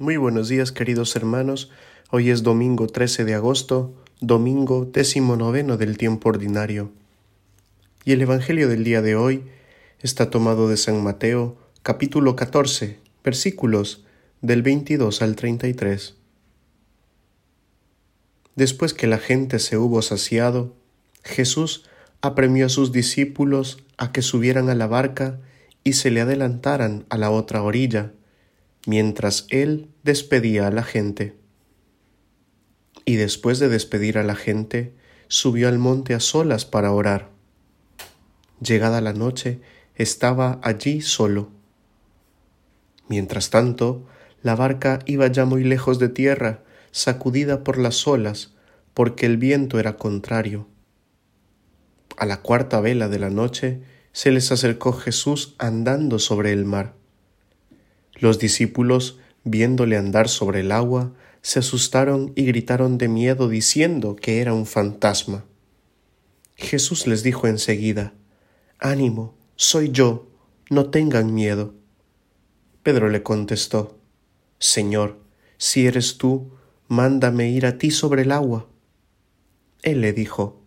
Muy buenos días queridos hermanos, hoy es domingo 13 de agosto, domingo décimo noveno del tiempo ordinario. Y el Evangelio del día de hoy está tomado de San Mateo, capítulo 14, versículos del 22 al 33. Después que la gente se hubo saciado, Jesús apremió a sus discípulos a que subieran a la barca y se le adelantaran a la otra orilla mientras él despedía a la gente. Y después de despedir a la gente, subió al monte a solas para orar. Llegada la noche, estaba allí solo. Mientras tanto, la barca iba ya muy lejos de tierra, sacudida por las olas, porque el viento era contrario. A la cuarta vela de la noche se les acercó Jesús andando sobre el mar los discípulos, viéndole andar sobre el agua, se asustaron y gritaron de miedo diciendo que era un fantasma. Jesús les dijo enseguida, Ánimo, soy yo, no tengan miedo. Pedro le contestó, Señor, si eres tú, mándame ir a ti sobre el agua. Él le dijo,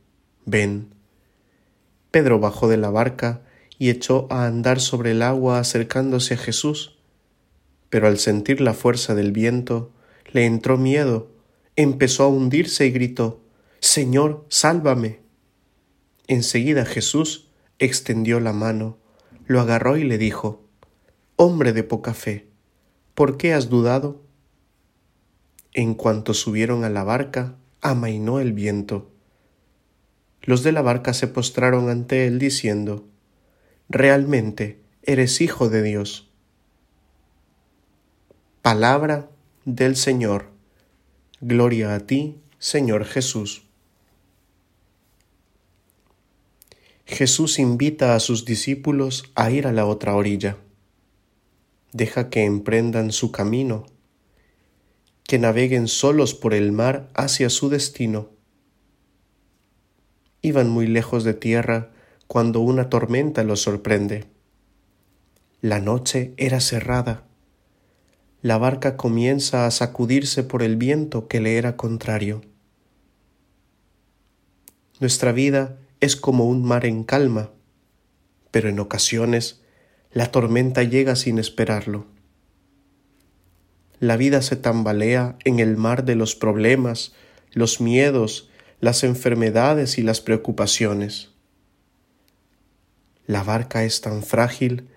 Ven. Pedro bajó de la barca y echó a andar sobre el agua acercándose a Jesús pero al sentir la fuerza del viento, le entró miedo, empezó a hundirse y gritó, Señor, sálvame. Enseguida Jesús extendió la mano, lo agarró y le dijo, Hombre de poca fe, ¿por qué has dudado? En cuanto subieron a la barca, amainó el viento. Los de la barca se postraron ante él diciendo, Realmente eres hijo de Dios. Palabra del Señor. Gloria a ti, Señor Jesús. Jesús invita a sus discípulos a ir a la otra orilla. Deja que emprendan su camino, que naveguen solos por el mar hacia su destino. Iban muy lejos de tierra cuando una tormenta los sorprende. La noche era cerrada la barca comienza a sacudirse por el viento que le era contrario. Nuestra vida es como un mar en calma, pero en ocasiones la tormenta llega sin esperarlo. La vida se tambalea en el mar de los problemas, los miedos, las enfermedades y las preocupaciones. La barca es tan frágil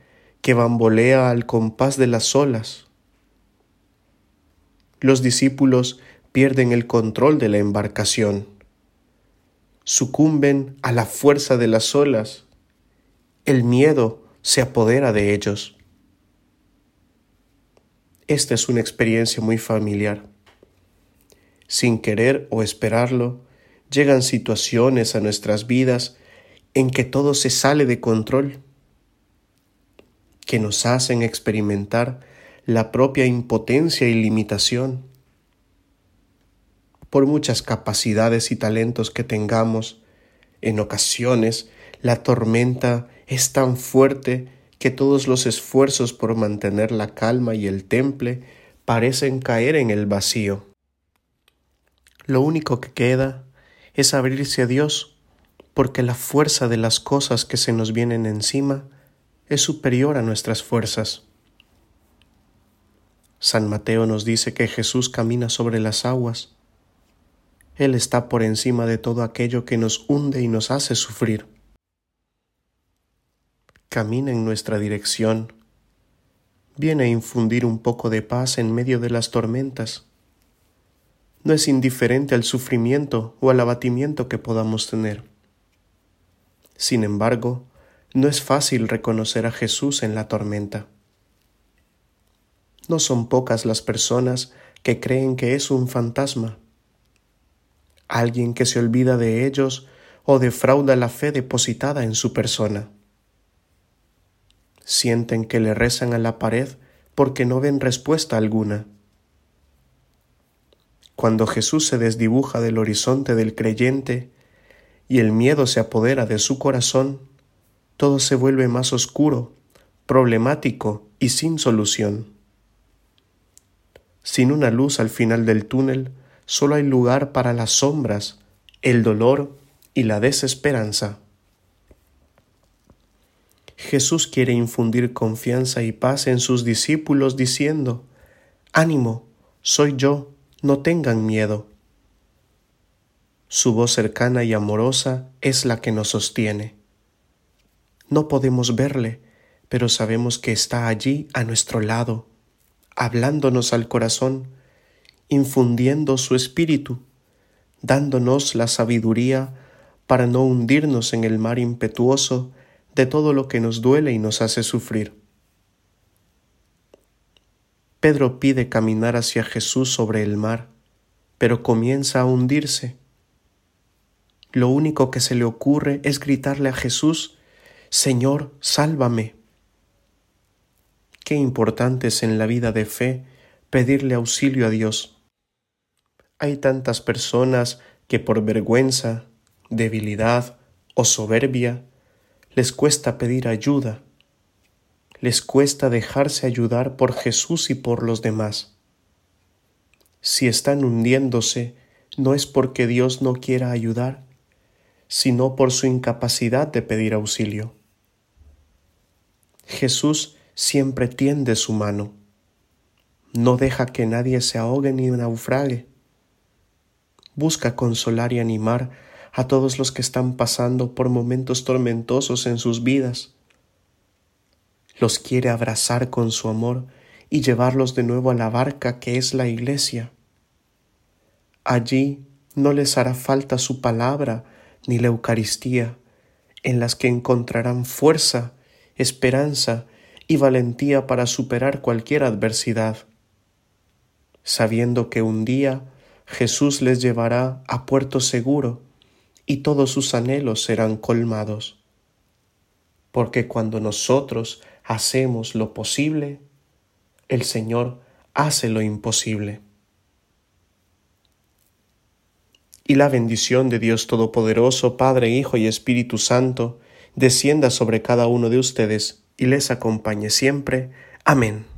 que bambolea al compás de las olas los discípulos pierden el control de la embarcación, sucumben a la fuerza de las olas, el miedo se apodera de ellos. Esta es una experiencia muy familiar. Sin querer o esperarlo, llegan situaciones a nuestras vidas en que todo se sale de control, que nos hacen experimentar la propia impotencia y limitación. Por muchas capacidades y talentos que tengamos, en ocasiones la tormenta es tan fuerte que todos los esfuerzos por mantener la calma y el temple parecen caer en el vacío. Lo único que queda es abrirse a Dios, porque la fuerza de las cosas que se nos vienen encima es superior a nuestras fuerzas. San Mateo nos dice que Jesús camina sobre las aguas. Él está por encima de todo aquello que nos hunde y nos hace sufrir. Camina en nuestra dirección. Viene a infundir un poco de paz en medio de las tormentas. No es indiferente al sufrimiento o al abatimiento que podamos tener. Sin embargo, no es fácil reconocer a Jesús en la tormenta. No son pocas las personas que creen que es un fantasma, alguien que se olvida de ellos o defrauda la fe depositada en su persona. Sienten que le rezan a la pared porque no ven respuesta alguna. Cuando Jesús se desdibuja del horizonte del creyente y el miedo se apodera de su corazón, todo se vuelve más oscuro, problemático y sin solución Sin una luz al final del túnel, solo hay lugar para las sombras, el dolor y la desesperanza. Jesús quiere infundir confianza y paz en sus discípulos diciendo, Ánimo, soy yo, no tengan miedo. Su voz cercana y amorosa es la que nos sostiene. No podemos verle, pero sabemos que está allí a nuestro lado, hablándonos al corazón, infundiendo su espíritu, dándonos la sabiduría para no hundirnos en el mar impetuoso de todo lo que nos duele y nos hace sufrir. Pedro pide caminar hacia Jesús sobre el mar, pero comienza a hundirse. Lo único que se le ocurre es gritarle a Jesús, Señor, sálvame. Qué importante es en la vida de fe pedirle auxilio a Dios. Hay tantas personas que por vergüenza, debilidad o soberbia les cuesta pedir ayuda, les cuesta dejarse ayudar por Jesús y por los demás. Si están hundiéndose, no es porque Dios no quiera ayudar, sino por su incapacidad de pedir auxilio. Jesús siempre tiende su mano. No deja que nadie se ahogue ni naufrague. Busca consolar y animar a todos los que están pasando por momentos tormentosos en sus vidas. Los quiere abrazar con su amor y llevarlos de nuevo a la barca que es la iglesia. Allí no les hará falta su palabra ni la Eucaristía, en las que encontrarán fuerza, esperanza y valentía para superar cualquier adversidad, sabiendo que un día Jesús les llevará a puerto seguro y todos sus anhelos serán colmados. Porque cuando nosotros hacemos lo posible, el Señor hace lo imposible. Y la bendición de Dios Todopoderoso, Padre, Hijo y Espíritu Santo, descienda sobre cada uno de ustedes y les acompañe siempre. Amén.